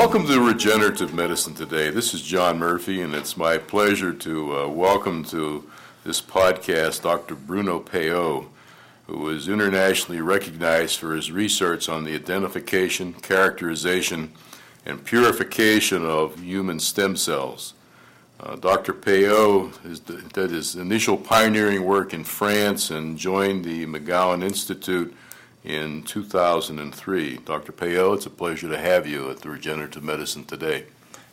Welcome to Regenerative Medicine today. This is John Murphy, and it's my pleasure to uh, welcome to this podcast Dr. Bruno Péault, who is internationally recognized for his research on the identification, characterization, and purification of human stem cells. Uh, Dr. Péault has did his initial pioneering work in France and joined the McGowan Institute in 2003. Dr. Péault, it's a pleasure to have you at the Regenerative Medicine today.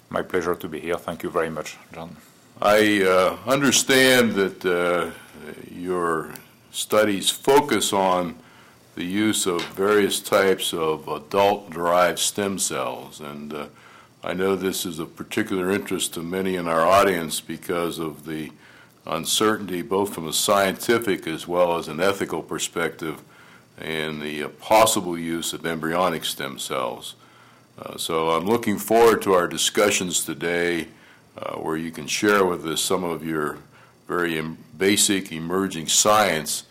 My pleasure to be here. Thank you very much, John. I uh, understand that uh, your studies focus on the use of various types of adult derived stem cells, and uh, I know this is of particular interest to many in our audience because of the uncertainty, both from a scientific as well as an ethical perspective and the uh, possible use of embryonic stem cells. Uh, so I'm looking forward to our discussions today uh, where you can share with us some of your very em- basic emerging science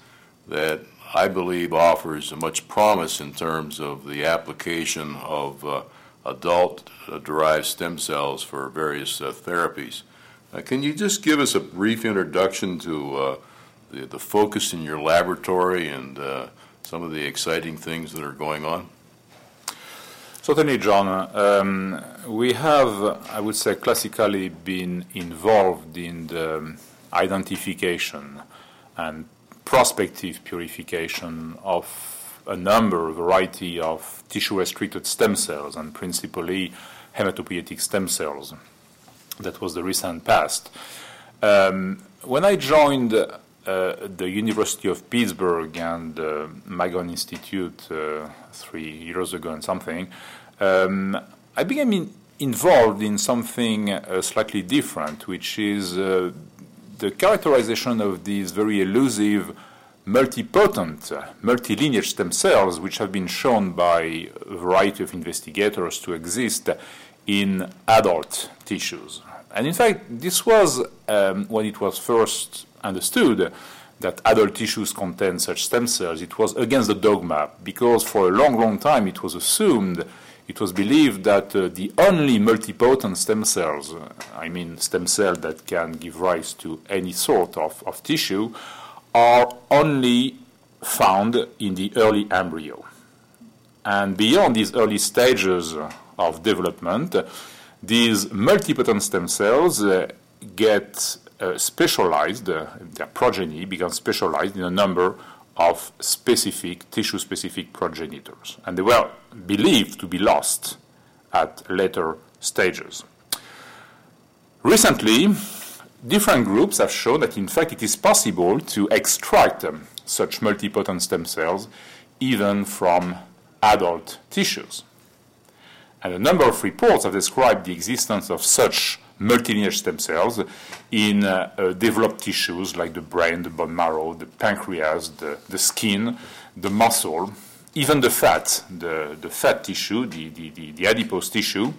that I believe offers much promise in terms of the application of uh, adult derived stem cells for various uh, therapies. can you just give us a brief introduction to the, the focus in your laboratory and some of the exciting things that are going on? Certainly, John. Um, we have, I would say, classically been involved in the identification and prospective purification of a number, a variety of tissue-restricted stem cells, and principally hematopoietic stem cells. That was the recent past. Um, when I joined uh, the University of Pittsburgh and uh, McGowan Institute uh, three years ago and something, um, I became in, involved in something uh, slightly different, which is uh, the characterization of these very elusive multipotent uh, multilineage stem cells, which have been shown by a variety of investigators to exist in adult tissues. And in fact, this was um, when it was first understood that adult tissues contain such stem cells, it was against the dogma because for a long, long time it was assumed, it was believed that uh, the only multipotent stem cells, uh, I mean stem cells that can give rise to any sort of, of tissue, are only found in the early embryo. And beyond these early stages of development, these multipotent stem cells uh, get uh, specialized, uh, their progeny becomes specialized in a number of specific, tissue specific progenitors. And they were believed to be lost at later stages. Recently, different groups have shown that in fact it is possible to extract um, such multipotent stem cells even from adult tissues. And a number of reports have described the existence of such multilineage stem cells in uh, uh, developed tissues like the brain, the bone marrow, the pancreas, the, the skin, the muscle, even the fat, the, the fat tissue, the, the, the, the adipose tissue,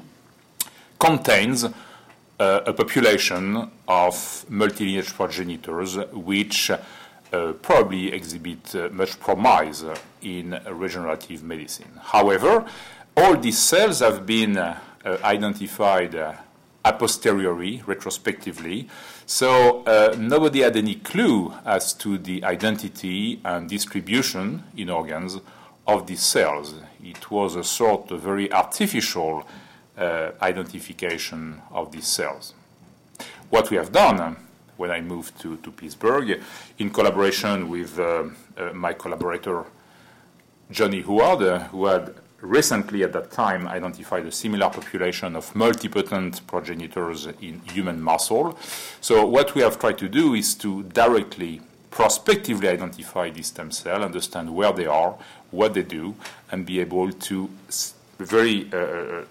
contains uh, a population of multilineage progenitors which uh, probably exhibit uh, much promise in regenerative medicine. However, all these cells have been uh, identified a posteriori, retrospectively. So uh, nobody had any clue as to the identity and distribution in organs of these cells. It was a sort of very artificial uh, identification of these cells. What we have done when I moved to, to Pittsburgh, in collaboration with uh, uh, my collaborator Johnny Huard, who had recently at that time identified a similar population of multipotent progenitors in human muscle. So what we have tried to do is to directly prospectively identify these stem cells, understand where they are, what they do, and be able to very uh, uh,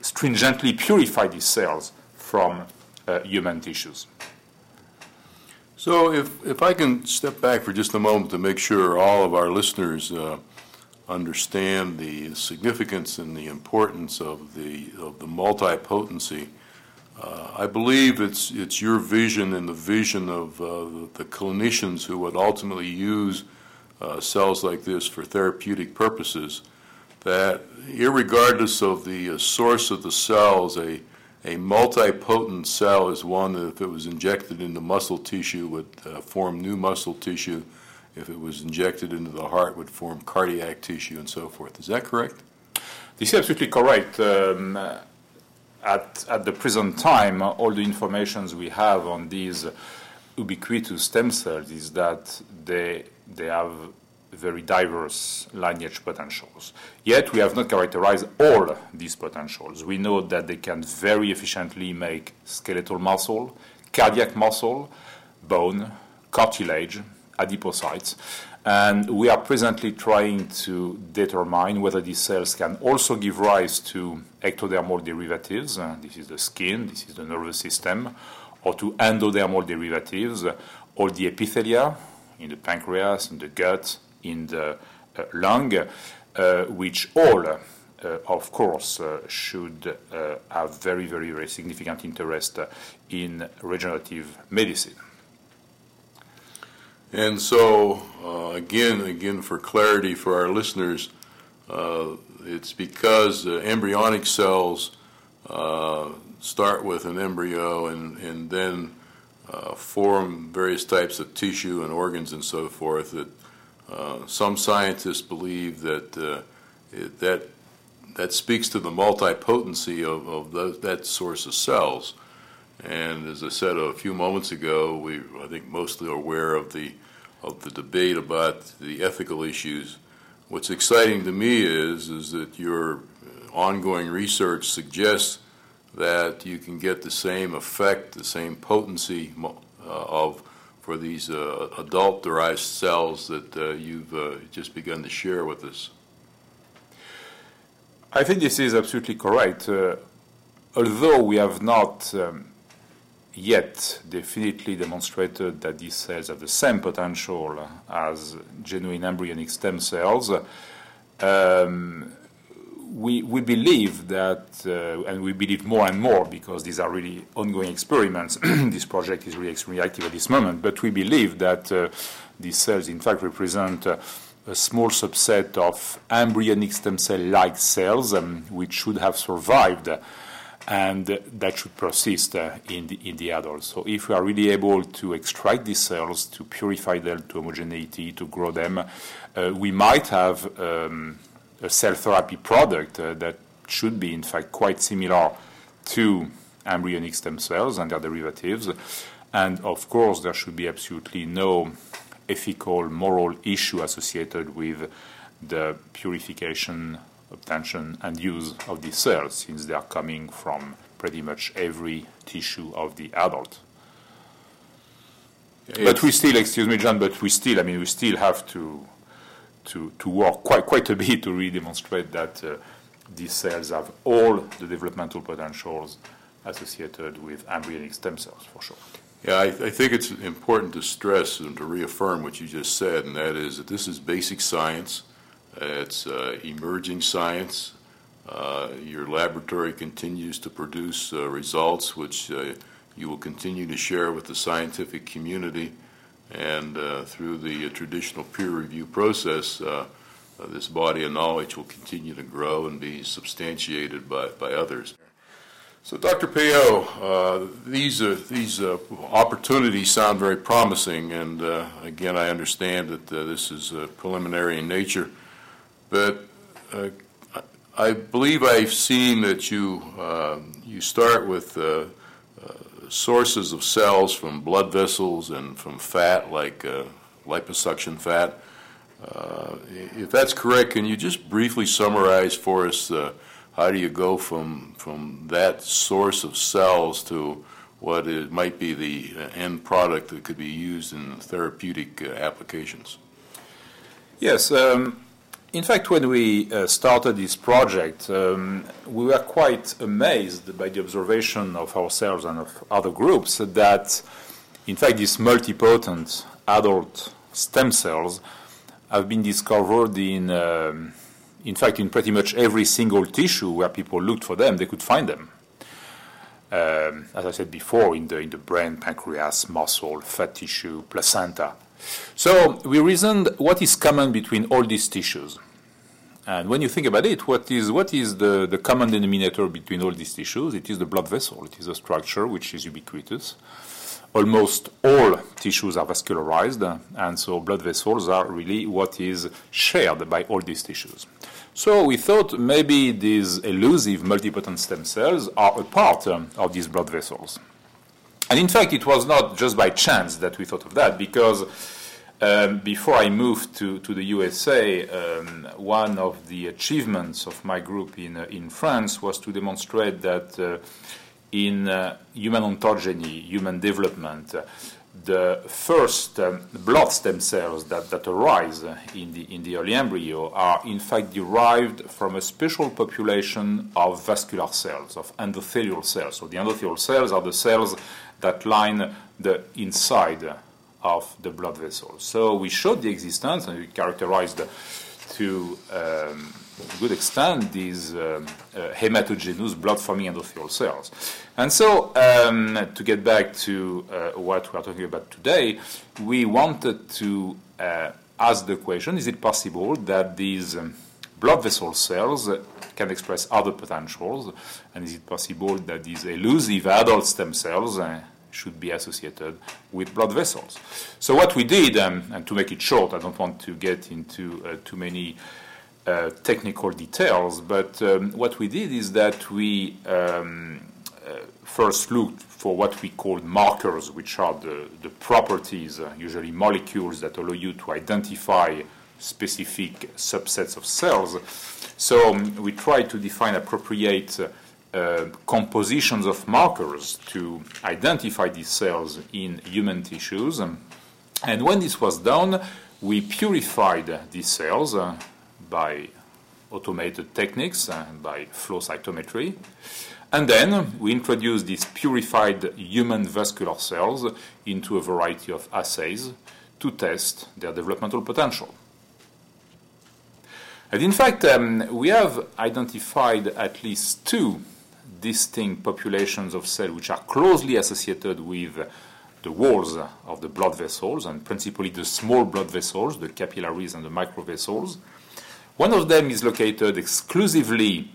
stringently purify these cells from uh, human tissues. So, if, if I can step back for just a moment to make sure all of our listeners uh, understand the significance and the importance of the of the multipotency. Uh, I believe it's it's your vision and the vision of uh, the clinicians who would ultimately use uh, cells like this for therapeutic purposes that irregardless of the uh, source of the cells, a, a multipotent cell is one that if it was injected into muscle tissue would uh, form new muscle tissue. If it was injected into the heart would form cardiac tissue and so forth. Is that correct? This is absolutely correct. Um, at, at the present time, all the information we have on these ubiquitous stem cells is that they, they have very diverse lineage potentials. Yet we have not characterized all these potentials. We know that they can very efficiently make skeletal muscle, cardiac muscle, bone, cartilage, adipocytes, and we are presently trying to determine whether these cells can also give rise to ectodermal derivatives. Uh, this is the skin, this is the nervous system, or to endodermal derivatives, all the epithelia in the pancreas, in the gut, in the uh, lung, uh, which all, uh, of course, should have very, very, very significant interest in regenerative medicine. And so, uh, again, again, for clarity for our listeners, uh, it's because uh, embryonic cells uh, start with an embryo and, and then uh, form various types of tissue and organs and so forth. That uh, some scientists believe that it, that that speaks to the multipotency of, of the, that source of cells. And as I said a few moments ago, we I think mostly are aware of the of the debate about the ethical issues. What's exciting to me is is that your ongoing research suggests that you can get the same effect, the same potency uh, of for these uh, adult-derived cells that uh, you've uh, just begun to share with us. I think this is absolutely correct. Uh, although we have not um, yet definitely demonstrated that these cells have the same potential as genuine embryonic stem cells, um, we, we believe that, uh, and we believe more and more because these are really ongoing experiments. this project is really extremely active at this moment, but we believe that uh, these cells, in fact, represent uh, a small subset of embryonic stem cell like cells um, which should have survived and that should persist uh, in, the, in the adults. So if we are really able to extract these cells, to purify them to homogeneity, to grow them, uh, we might have um, a cell therapy product uh, that should be, in fact, quite similar to embryonic stem cells and their derivatives. And of course, there should be absolutely no ethical, moral issue associated with the purification obtention and use of these cells since they are coming from pretty much every tissue of the adult. but we still, excuse me, John, but we still, I mean, we still have to to, to work quite quite a bit to really demonstrate that uh, these cells have all the developmental potentials associated with embryonic stem cells, for sure. Yeah, I, I, think it's important to stress and to reaffirm what you just said, and that is that this is basic science. It's uh, emerging science. Uh, your laboratory continues to produce uh, results which you will continue to share with the scientific community. And through the traditional peer review process, this body of knowledge will continue to grow and be substantiated by, by others. So, Dr. Péault, uh, these uh, these uh, opportunities sound very promising, and again, I understand that this is preliminary in nature. But uh, I believe I've seen that you uh, you start with uh, uh, sources of cells from blood vessels and from fat, like uh, liposuction fat. Uh, if that's correct, can you just briefly summarize for us how do you go from from that source of cells to what it might be the end product that could be used in therapeutic applications? Yes. Um in fact, when we uh, started this project, um, we were quite amazed by the observation of ourselves and of other groups that, in fact, these multipotent adult stem cells have been discovered in, um, in fact, in pretty much every single tissue where people looked for them, they could find them. Um, as I said before, in the, in the brain, pancreas, muscle, fat tissue, placenta, so we reasoned what is common between all these tissues. And when you think about it, what is, what is the, the common denominator between all these tissues? It is the blood vessel. It is a structure which is ubiquitous. Almost all tissues are vascularized, and so blood vessels are really what is shared by all these tissues. So we thought maybe these elusive multipotent stem cells are a part um, of these blood vessels. And in fact, it was not just by chance that we thought of that, because um, before I moved to, to the USA, um, one of the achievements of my group in, uh, in France was to demonstrate that uh, in uh, human ontogeny, human development, uh, the first um, blood stem cells that, that arise in the, in the early embryo are in fact derived from a special population of vascular cells, of endothelial cells. So the endothelial cells are the cells that line the inside of the blood vessels. So we showed the existence and we characterized to um, a good extent these um, uh, hematogenous blood-forming endothelial cells. And so, um, to get back to uh, what we are talking about today, we wanted to uh, ask the question: Is it possible that these um, blood vessel cells can express other potentials, and is it possible that these elusive adult stem cells uh, should be associated with blood vessels. So what we did, um, and to make it short, I don't want to get into uh, too many uh, technical details, but um, what we did is that we um, uh, first looked for what we call markers, which are the, the properties, uh, usually molecules that allow you to identify specific subsets of cells. So um, we tried to define appropriate uh, compositions of markers to identify these cells in human tissues. And when this was done, we purified these cells uh, by automated techniques, uh, by flow cytometry. And then we introduced these purified human vascular cells into a variety of assays to test their developmental potential. And in fact, um, we have identified at least two distinct populations of cells which are closely associated with the walls of the blood vessels, and principally the small blood vessels, the capillaries and the microvessels. One of them is located exclusively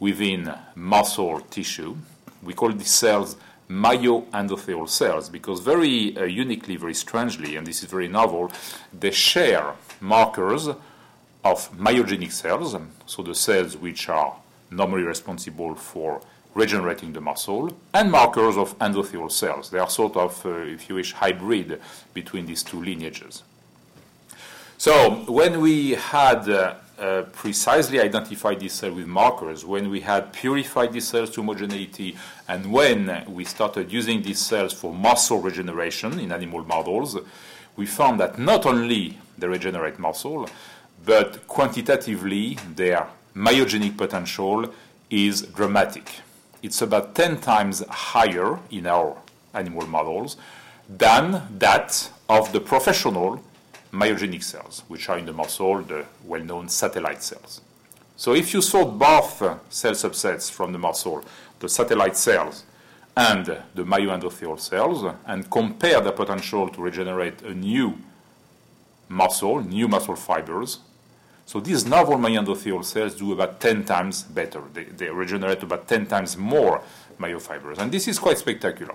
within muscle tissue. We call these cells myoendothelial cells because very uh, uniquely, very strangely, and this is very novel, they share markers of myogenic cells, so the cells which are normally responsible for regenerating the muscle, and markers of endothelial cells. They are sort of, uh, if you wish, hybrid between these two lineages. So when we had uh, uh, precisely identified these cells with markers, when we had purified these cells to homogeneity, and when we started using these cells for muscle regeneration in animal models, we found that not only they regenerate muscle, but quantitatively their myogenic potential is dramatic. It's about 10 times higher in our animal models than that of the professional myogenic cells, which are in the muscle, the well-known satellite cells. So if you sort both uh, cell subsets from the muscle, the satellite cells and the myoendothelial cells, and compare the potential to regenerate a new muscle, new muscle fibers, so these novel myoendothelial cells do about 10 times better. They, they regenerate about 10 times more myofibers. And this is quite spectacular.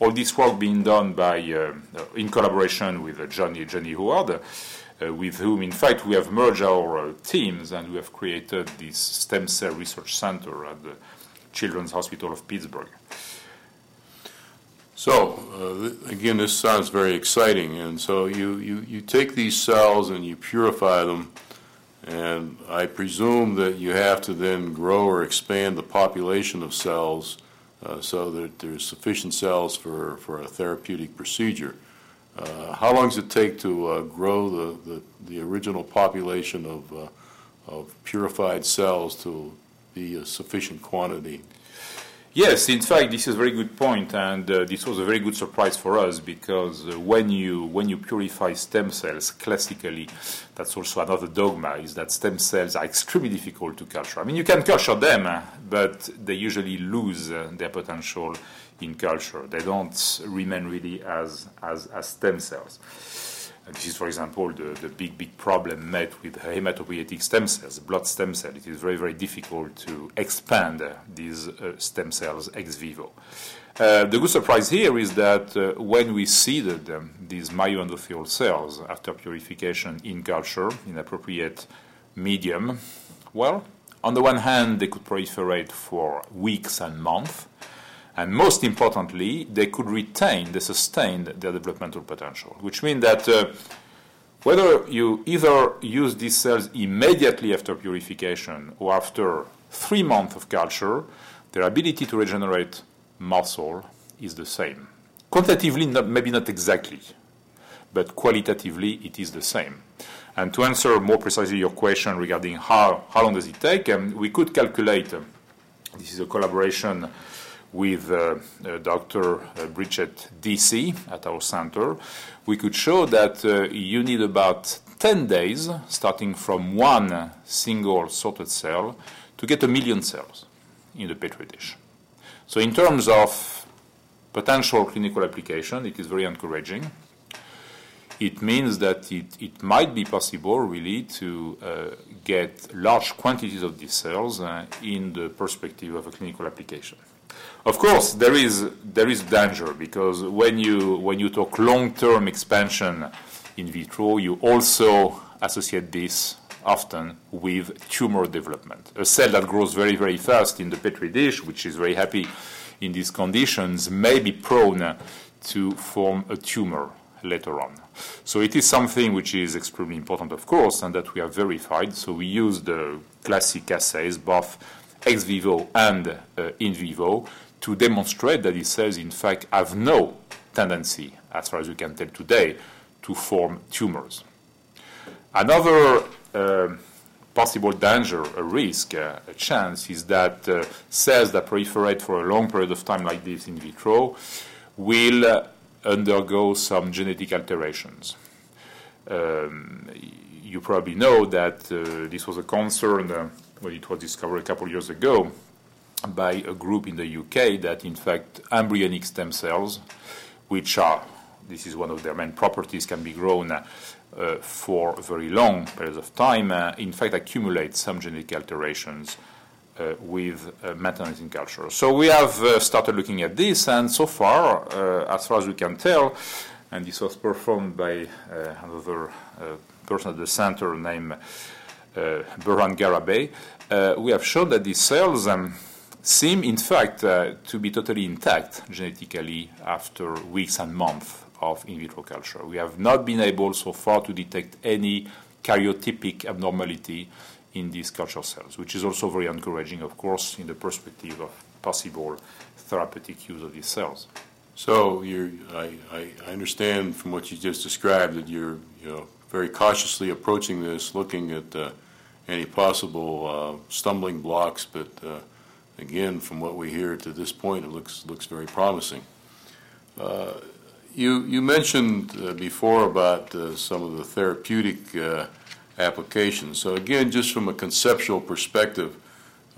All this work being done by, uh, in collaboration with Johnny, Johnny Huard, uh, with whom, in fact, we have merged our uh, teams and we have created this stem cell research center at the Children's Hospital of Pittsburgh. So, uh, again, this sounds very exciting. And so you, you, you take these cells and you purify them and I presume that you have to then grow or expand the population of cells uh, so that there's sufficient cells for, for a therapeutic procedure. Uh, how long does it take to uh, grow the, the, the, original population of, uh, of purified cells to be a sufficient quantity? Yes, in fact, this is a very good point, and uh, this was a very good surprise for us because uh, when you when you purify stem cells, classically, that's also another dogma is that stem cells are extremely difficult to culture. I mean, you can culture them, but they usually lose uh, their potential in culture. They don't remain really as as, as stem cells. This is, for example, the, the big, big problem met with hematopoietic stem cells, blood stem cells. It is very, very difficult to expand uh, these uh, stem cells ex vivo. Uh, the good surprise here is that uh, when we seeded um, these myoendothelial cells after purification in culture, in appropriate medium, well, on the one hand, they could proliferate for weeks and months, and most importantly, they could retain, they sustained their developmental potential, which means that uh, whether you either use these cells immediately after purification or after three months of culture, their ability to regenerate muscle is the same. Quantitatively, not, maybe not exactly, but qualitatively, it is the same. And to answer more precisely your question regarding how, how long does it take, um, we could calculate, um, this is a collaboration with uh, uh, Dr. Uh, Bridget Deasy at our center, we could show that uh, you need about 10 days, starting from one single sorted cell, to get a million cells in the Petri dish. So in terms of potential clinical application, it is very encouraging. It means that it, it might be possible really to uh, get large quantities of these cells uh, in the perspective of a clinical application. Of course, there is there is danger because when you when you talk long-term expansion in vitro, you also associate this often with tumor development. A cell that grows very very fast in the petri dish, which is very happy in these conditions, may be prone to form a tumor later on. So it is something which is extremely important, of course, and that we have verified. So we use the classic assays, both ex vivo and uh, in vivo, to demonstrate that these cells, in fact, have no tendency, as far as we can tell today, to form tumors. Another uh, possible danger, a risk, uh, a chance, is that uh, cells that proliferate for a long period of time like this in vitro will uh, undergo some genetic alterations. Um, you probably know that uh, this was a concern uh, when it was discovered a couple of years ago by a group in the UK that, in fact, embryonic stem cells, which are, this is one of their main properties, can be grown uh, for very long periods of time, uh, in fact, accumulate some genetic alterations uh, with uh, culture. So we have uh, started looking at this, and so far, uh, as far as we can tell, and this was performed by another person at the center named Burhan Gharaibeh, we have shown that these cells um, seem, in fact, uh, to be totally intact genetically after weeks and months of in vitro culture. We have not been able so far to detect any karyotypic abnormality in these culture cells, which is also very encouraging, of course, in the perspective of possible therapeutic use of these cells. So I, I, understand from what you just described that you're you know, very cautiously approaching this, looking at uh, any possible uh, stumbling blocks, but uh, again, from what we hear to this point, it looks looks very promising. Uh, you you mentioned uh, before about uh, some of the therapeutic uh, applications. So again, just from a conceptual perspective,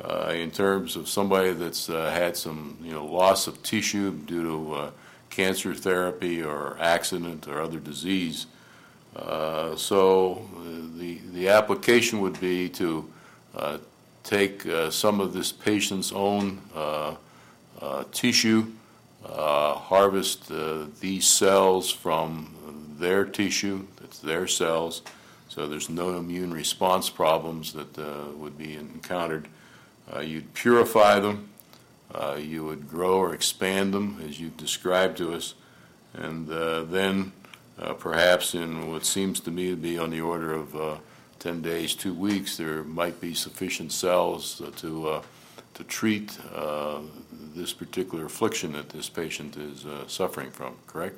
uh, in terms of somebody that's uh, had some you know loss of tissue due to cancer therapy or accident or other disease. so the the application would be to take uh, some of this patient's own uh, uh, tissue, uh, harvest uh, these cells from their tissue, that's their cells, so there's no immune response problems that would be encountered. you'd purify them, you would grow or expand them as you've described to us, and then perhaps in what seems to me to be on the order of 10 days, two weeks, there might be sufficient cells uh, to, uh, to treat uh, this particular affliction that this patient is uh, suffering from, correct?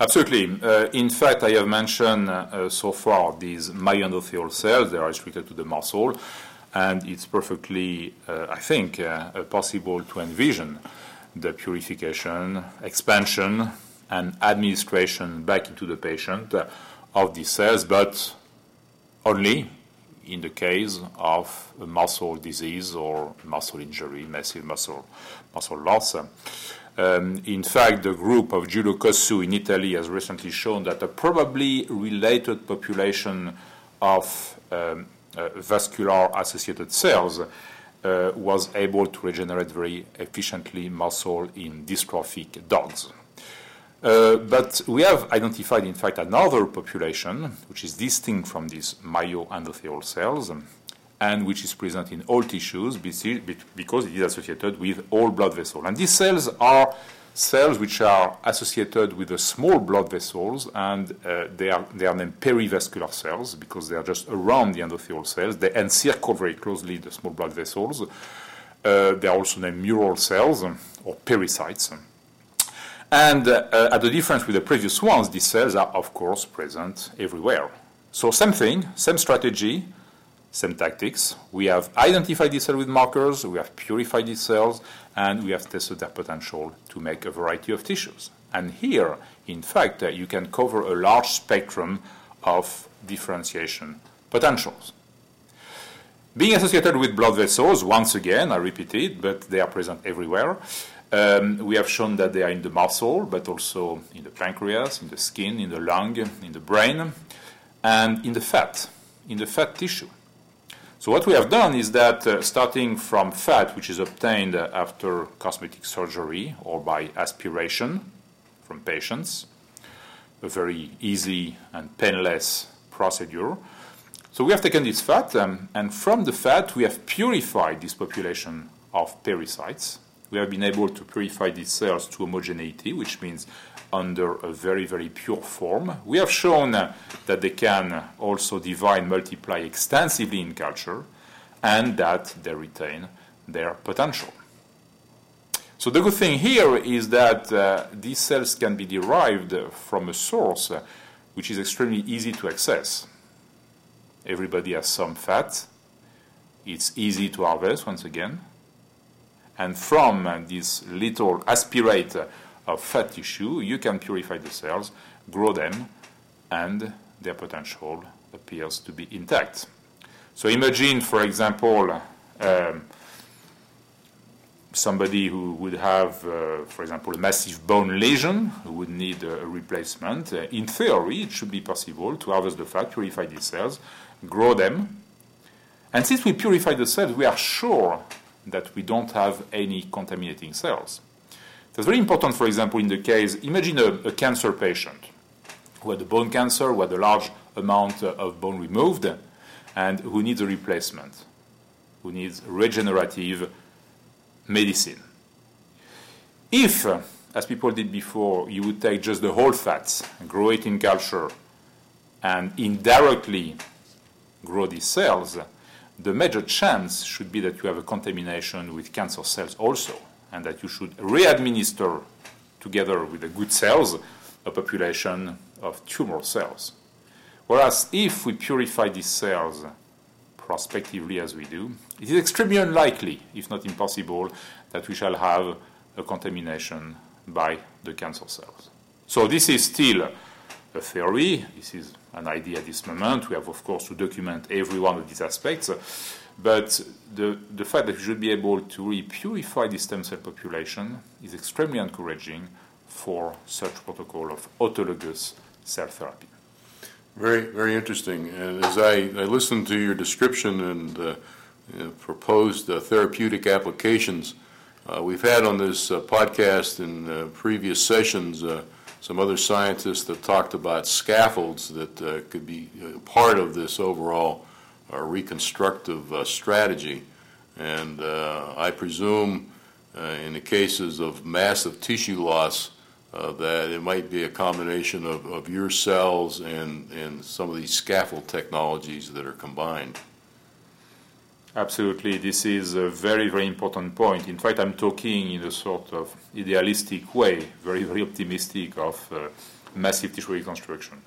Absolutely. Uh, in fact, I have mentioned uh, so far these myoendothelial cells, they are restricted to the muscle, and it's perfectly, I think, possible to envision the purification, expansion, and administration back into the patient of these cells, but only in the case of muscle disease or muscle injury, massive muscle, muscle loss. Um, in fact, the group of Giulio Cossu in Italy has recently shown that a probably related population of um, uh, vascular associated cells uh, was able to regenerate very efficiently muscle in dystrophic dogs. Uh, but we have identified, in fact, another population which is distinct from these myoendothelial cells and which is present in all tissues because it is associated with all blood vessels. And these cells are cells which are associated with the small blood vessels, and uh, they, are, they are named perivascular cells because they are just around the endothelial cells. They encircle very closely the small blood vessels. Uh, they are also named mural cells or pericytes. And uh, at the difference with the previous ones, these cells are, of course, present everywhere. So, same thing, same strategy, same tactics. We have identified these cells with markers, we have purified these cells, and we have tested their potential to make a variety of tissues. And here, in fact, uh, you can cover a large spectrum of differentiation potentials. Being associated with blood vessels, once again, I repeat it, but they are present everywhere. Um, we have shown that they are in the muscle, but also in the pancreas, in the skin, in the lung, in the brain, and in the fat, in the fat tissue. So what we have done is that uh, starting from fat, which is obtained after cosmetic surgery or by aspiration from patients, a very easy and painless procedure. So we have taken this fat, um, and from the fat we have purified this population of pericytes. We have been able to purify these cells to homogeneity, which means under a very, very pure form. We have shown that they can also divide, multiply extensively in culture, and that they retain their potential. So the good thing here is that uh, these cells can be derived from a source which is extremely easy to access. Everybody has some fat. It's easy to harvest once again. And from uh, this little aspirate of fat tissue, you can purify the cells, grow them, and their potential appears to be intact. So imagine, for example, um, somebody who would have, uh, for example, a massive bone lesion who would need a replacement. Uh, in theory, it should be possible to harvest the fat, purify these cells, grow them. And since we purify the cells, we are sure that we don't have any contaminating cells. That's very important, for example, in the case, imagine a, a cancer patient who had a bone cancer, who had a large amount uh, of bone removed, and who needs a replacement, who needs regenerative medicine. If, uh, as people did before, you would take just the whole fats, grow it in culture, and indirectly grow these cells, the major chance should be that you have a contamination with cancer cells also and that you should re-administer together with the good cells a population of tumor cells. Whereas if we purify these cells prospectively as we do, it is extremely unlikely, if not impossible, that we shall have a contamination by the cancer cells. So this is still a theory, this is an idea at this moment. We have, of course, to document every one of these aspects. But the, the fact that we should be able to really purify the stem cell population is extremely encouraging for such protocol of autologous cell therapy. Very, very interesting. And as I, I listened to your description and uh, proposed uh, therapeutic applications, uh, we've had on this uh, podcast in uh, previous sessions uh, some other scientists that talked about scaffolds that could be part of this overall a reconstructive uh, strategy. And uh, I presume uh, in the cases of massive tissue loss, uh, that it might be a combination of, of your cells and, and some of these scaffold technologies that are combined. Absolutely. This is a very, very important point. In fact, I'm talking in a sort of idealistic way, very, very optimistic of uh, massive tissue reconstruction.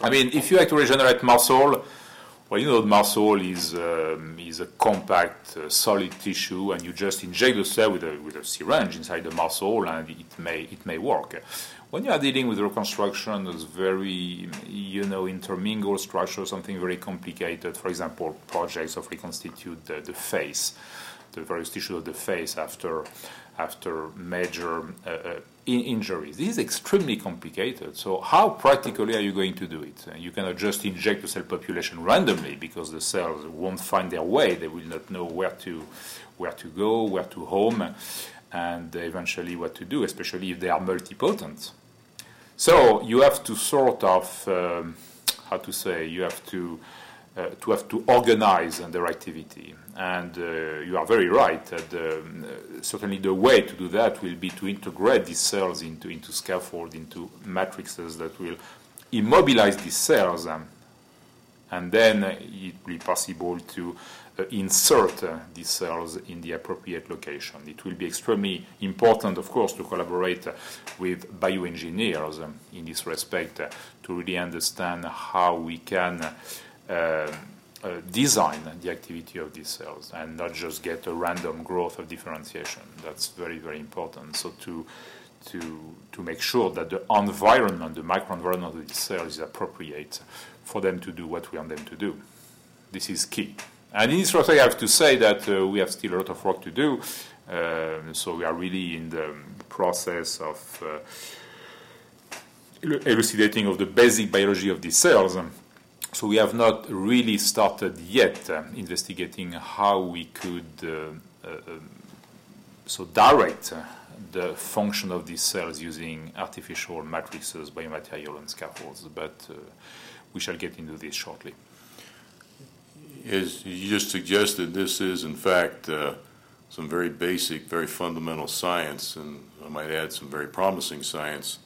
I mean, if you like to regenerate muscle, well, you know, muscle is um, is a compact, uh, solid tissue, and you just inject the cell with a with a syringe inside the muscle, and it may it may work. When you are dealing with reconstruction, it's very you know intermingled structure, something very complicated. For example, projects of reconstitute the, the face, the various tissues of the face after after major uh, uh, injuries. This is extremely complicated. So, how practically are you going to do it? You cannot just inject the cell population randomly because the cells won't find their way. They will not know where to, where to go, where to home, and eventually what to do, especially if they are multipotent. So, you have to sort of, um, how to say, you have to uh, to have to organize their activity. And uh, you are very right that um, certainly the way to do that will be to integrate these cells into, into scaffold, into matrices that will immobilize these cells, um, and then it will be possible to insert uh, these cells in the appropriate location. It will be extremely important, of course, to collaborate with bioengineers in this respect uh, to really understand how we can uh, uh, design the activity of these cells and not just get a random growth of differentiation. That's very, very important. So to to to make sure that the environment, the microenvironment of these cells is appropriate for them to do what we want them to do. This is key. And in this respect, I have to say that uh, we have still a lot of work to do. Uh, so we are really in the process of uh, elucidating of the basic biology of these cells. So we have not really started yet uh, investigating how we could uh, uh, um, so direct the function of these cells using artificial matrices, biomaterial, and scaffolds. But we shall get into this shortly. As you just suggested, this is in fact uh, some very basic, very fundamental science, and I might add some very promising science.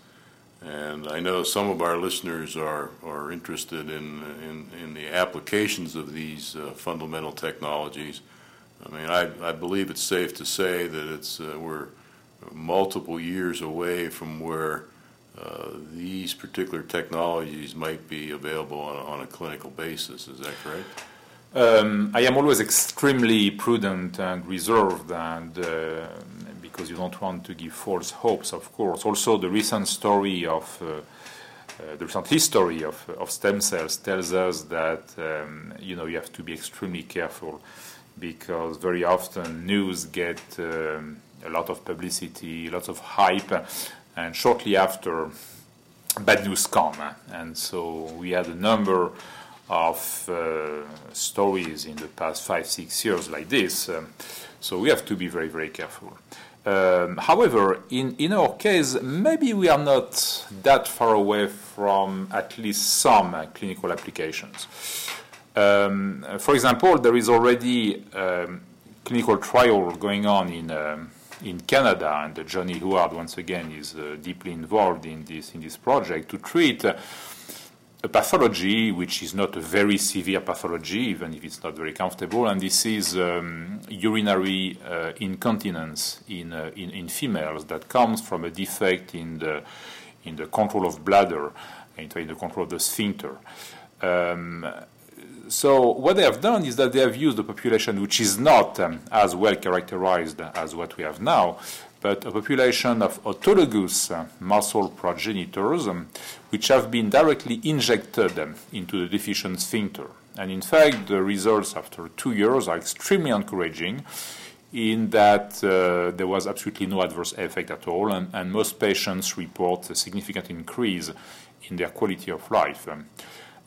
And I know some of our listeners are, are interested in, in, in the applications of these uh, fundamental technologies. I mean, I, I believe it's safe to say that it's, uh, we're multiple years away from where uh, these particular technologies might be available on, on a clinical basis. Is that correct? Um, I am always extremely prudent and reserved and uh, because you don't want to give false hopes, of course. Also, the recent story of uh, uh, the recent history of, of stem cells tells us that um, you know you have to be extremely careful because very often news get um, a lot of publicity, lots of hype, and shortly after, bad news come. And so we had a number of uh, stories in the past five, six years like this. Um, so we have to be very, very careful. Um, however, in, in our case, maybe we are not that far away from at least some uh, clinical applications. Um, for example, there is already um, clinical trial going on in um, in Canada, and Johnny Huard once again is uh, deeply involved in this in this project to treat. A pathology which is not a very severe pathology, even if it's not very comfortable, and this is um, urinary uh, incontinence in, uh, in, in females that comes from a defect in the in the control of bladder, in the control of the sphincter. Um, so what they have done is that they have used a population which is not um, as well characterized as what we have now, but a population of autologous uh, muscle progenitors um, which have been directly injected um, into the deficient sphincter. And in fact, the results after two years are extremely encouraging in that uh, there was absolutely no adverse effect at all, and, and, most patients report a significant increase in their quality of life. Um,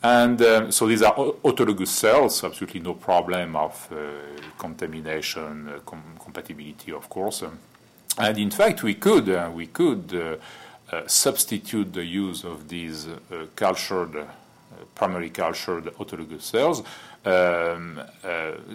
and um, so these are autologous cells, absolutely no problem of uh, contamination, uh, com- compatibility, of course. Um, and in fact, we could uh, we could uh, substitute the use of these uh, cultured, primary cultured autologous cells um,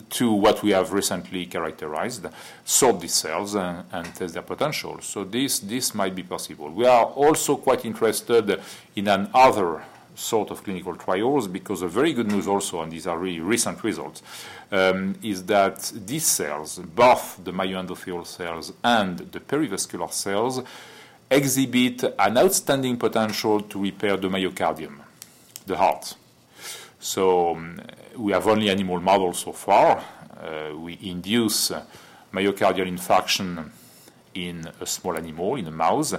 to what we have recently characterized, sort these cells and, and, test their potential. So this this might be possible. We are also quite interested in another sort of clinical trials because the very good news also, and these are really recent results, um, is that these cells, both the myoendothelial cells and the perivascular cells, exhibit an outstanding potential to repair the myocardium, the heart. So um, we have only animal models so far. Uh, we induce myocardial infarction in a small animal, in a mouse,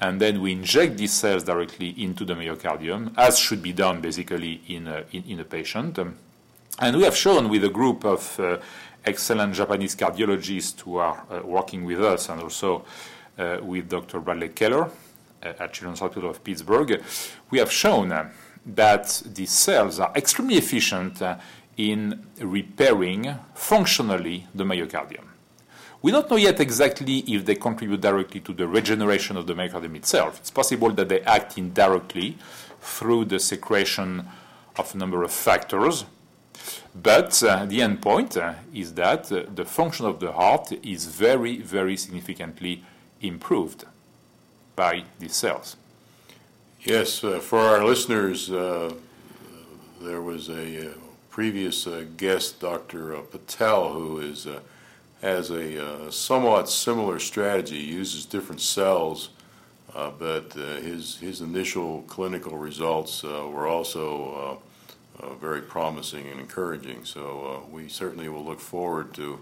and then we inject these cells directly into the myocardium, as should be done basically in a, in, in a patient. And we have shown with a group of uh, excellent Japanese cardiologists who are uh, working with us and also with Dr. Bradley Keller uh, at Children's Hospital of Pittsburgh, we have shown uh, that these cells are extremely efficient uh, in repairing functionally the myocardium. We don't know yet exactly if they contribute directly to the regeneration of the myocardium itself. It's possible that they act indirectly through the secretion of a number of factors. But uh, the end point uh, is that uh, the function of the heart is very, very significantly improved by these cells. Yes, uh, for our listeners, uh, there was a uh, previous guest, Dr. Patel, who is has a uh, somewhat similar strategy, uses different cells, uh, but uh, his, his initial clinical results uh, were also uh, uh, very promising and encouraging. So we certainly will look forward to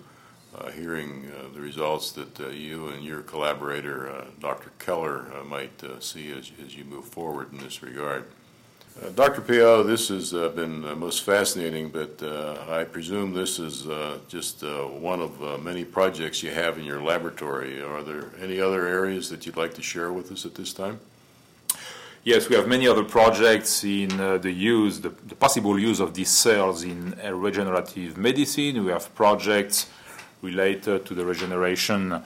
hearing the results that you and your collaborator, Dr. Keller, might see as, as you move forward in this regard. Uh, Dr. Péault, this has uh, been uh, most fascinating, but uh, I presume this is uh, just uh, one of many projects you have in your laboratory. Are there any other areas that you'd like to share with us at this time? Yes, we have many other projects in the use, the, the, possible use of these cells in regenerative medicine. We have projects related to the regeneration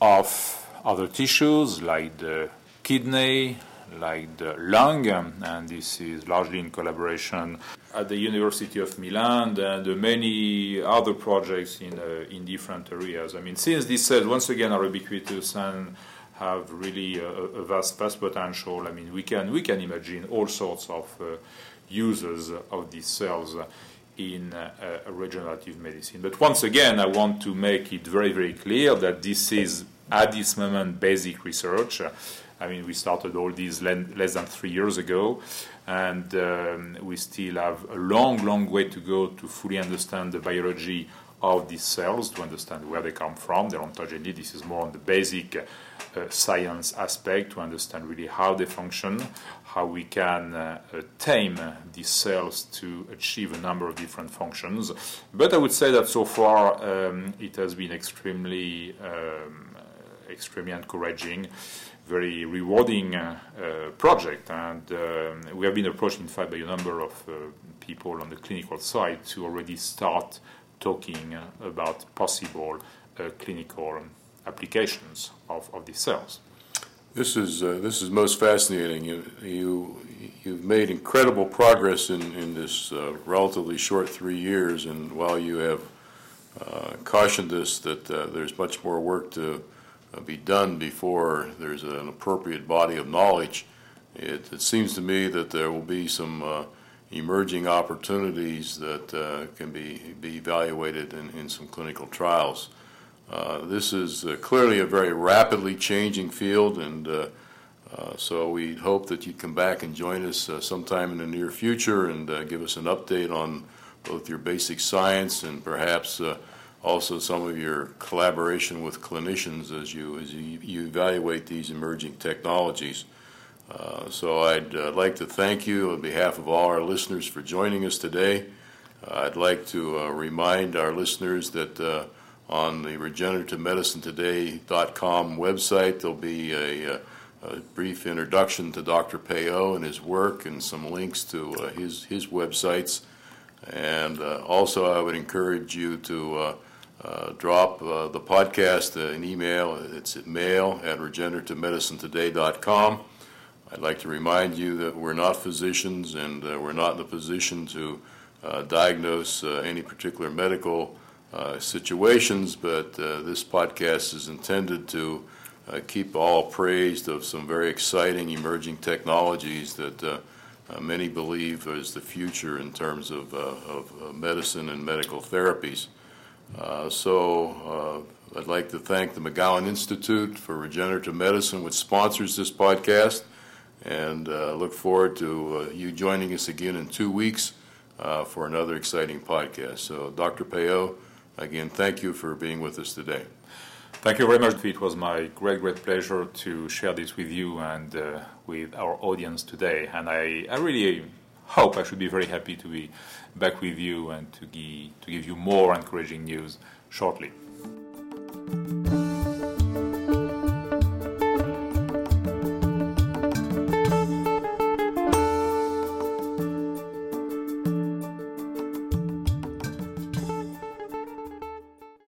of other tissues like the kidney, like the lung, and this is largely in collaboration at the University of Milan and many other projects in, uh, in different areas. I mean, since these cells, once again, are ubiquitous and have really a, a vast, vast potential, I mean, we can, we can imagine all sorts of uh, uses of these cells in uh, regenerative medicine. But once again, I want to make it very, very clear that this is, at this moment, basic research. I mean, we started all these less than three years ago, and um, we still have a long, long way to go to fully understand the biology of these cells, to understand where they come from, their ontogeny. This is more on the basic uh, science aspect to understand really how they function, how we can uh, tame these cells to achieve a number of different functions. But I would say that so far um, it has been extremely, um, extremely encouraging very rewarding uh, project. And um, we have been approached, in fact, by a number of uh, people on the clinical side to already start talking about possible clinical applications of, of these cells. This is uh, this is most fascinating. You you you've made incredible progress in in this uh, relatively short three years, and while you have uh, cautioned us that there's much more work to uh, be done before there's an appropriate body of knowledge. It, it seems to me that there will be some uh, emerging opportunities that uh, can be, be evaluated in, in some clinical trials. Uh, this is uh, clearly a very rapidly changing field, and uh, so we hope that you come back and join us sometime in the near future and give us an update on both your basic science and perhaps also some of your collaboration with clinicians as you as you, you evaluate these emerging technologies. Uh, so I'd uh, like to thank you on behalf of all our listeners for joining us today. Uh, I'd like to uh, remind our listeners that uh, on the regenerativemedicinetoday.com website there'll be a, a, brief introduction to Dr. Péault and his work and some links to his his websites. And also, I would encourage you to drop the podcast an email. It's at mail at regenerativemedicinetoday.com. I'd like to remind you that we're not physicians and uh, we're not in a position to uh, diagnose uh, any particular medical situations, but this podcast is intended to keep all praised of some very exciting emerging technologies that many believe is the future in terms of, of medicine and medical therapies. Uh, so uh, I'd like to thank the McGowan Institute for Regenerative Medicine, which sponsors this podcast, and uh, look forward to uh, you joining us again in two weeks uh, for another exciting podcast. So, Dr. Péault, again, thank you for being with us today. Thank you very much. It was my great, great pleasure to share this with you and with our audience today. And I, I really hope I should be very happy to be back with you and to, give to give you more encouraging news shortly.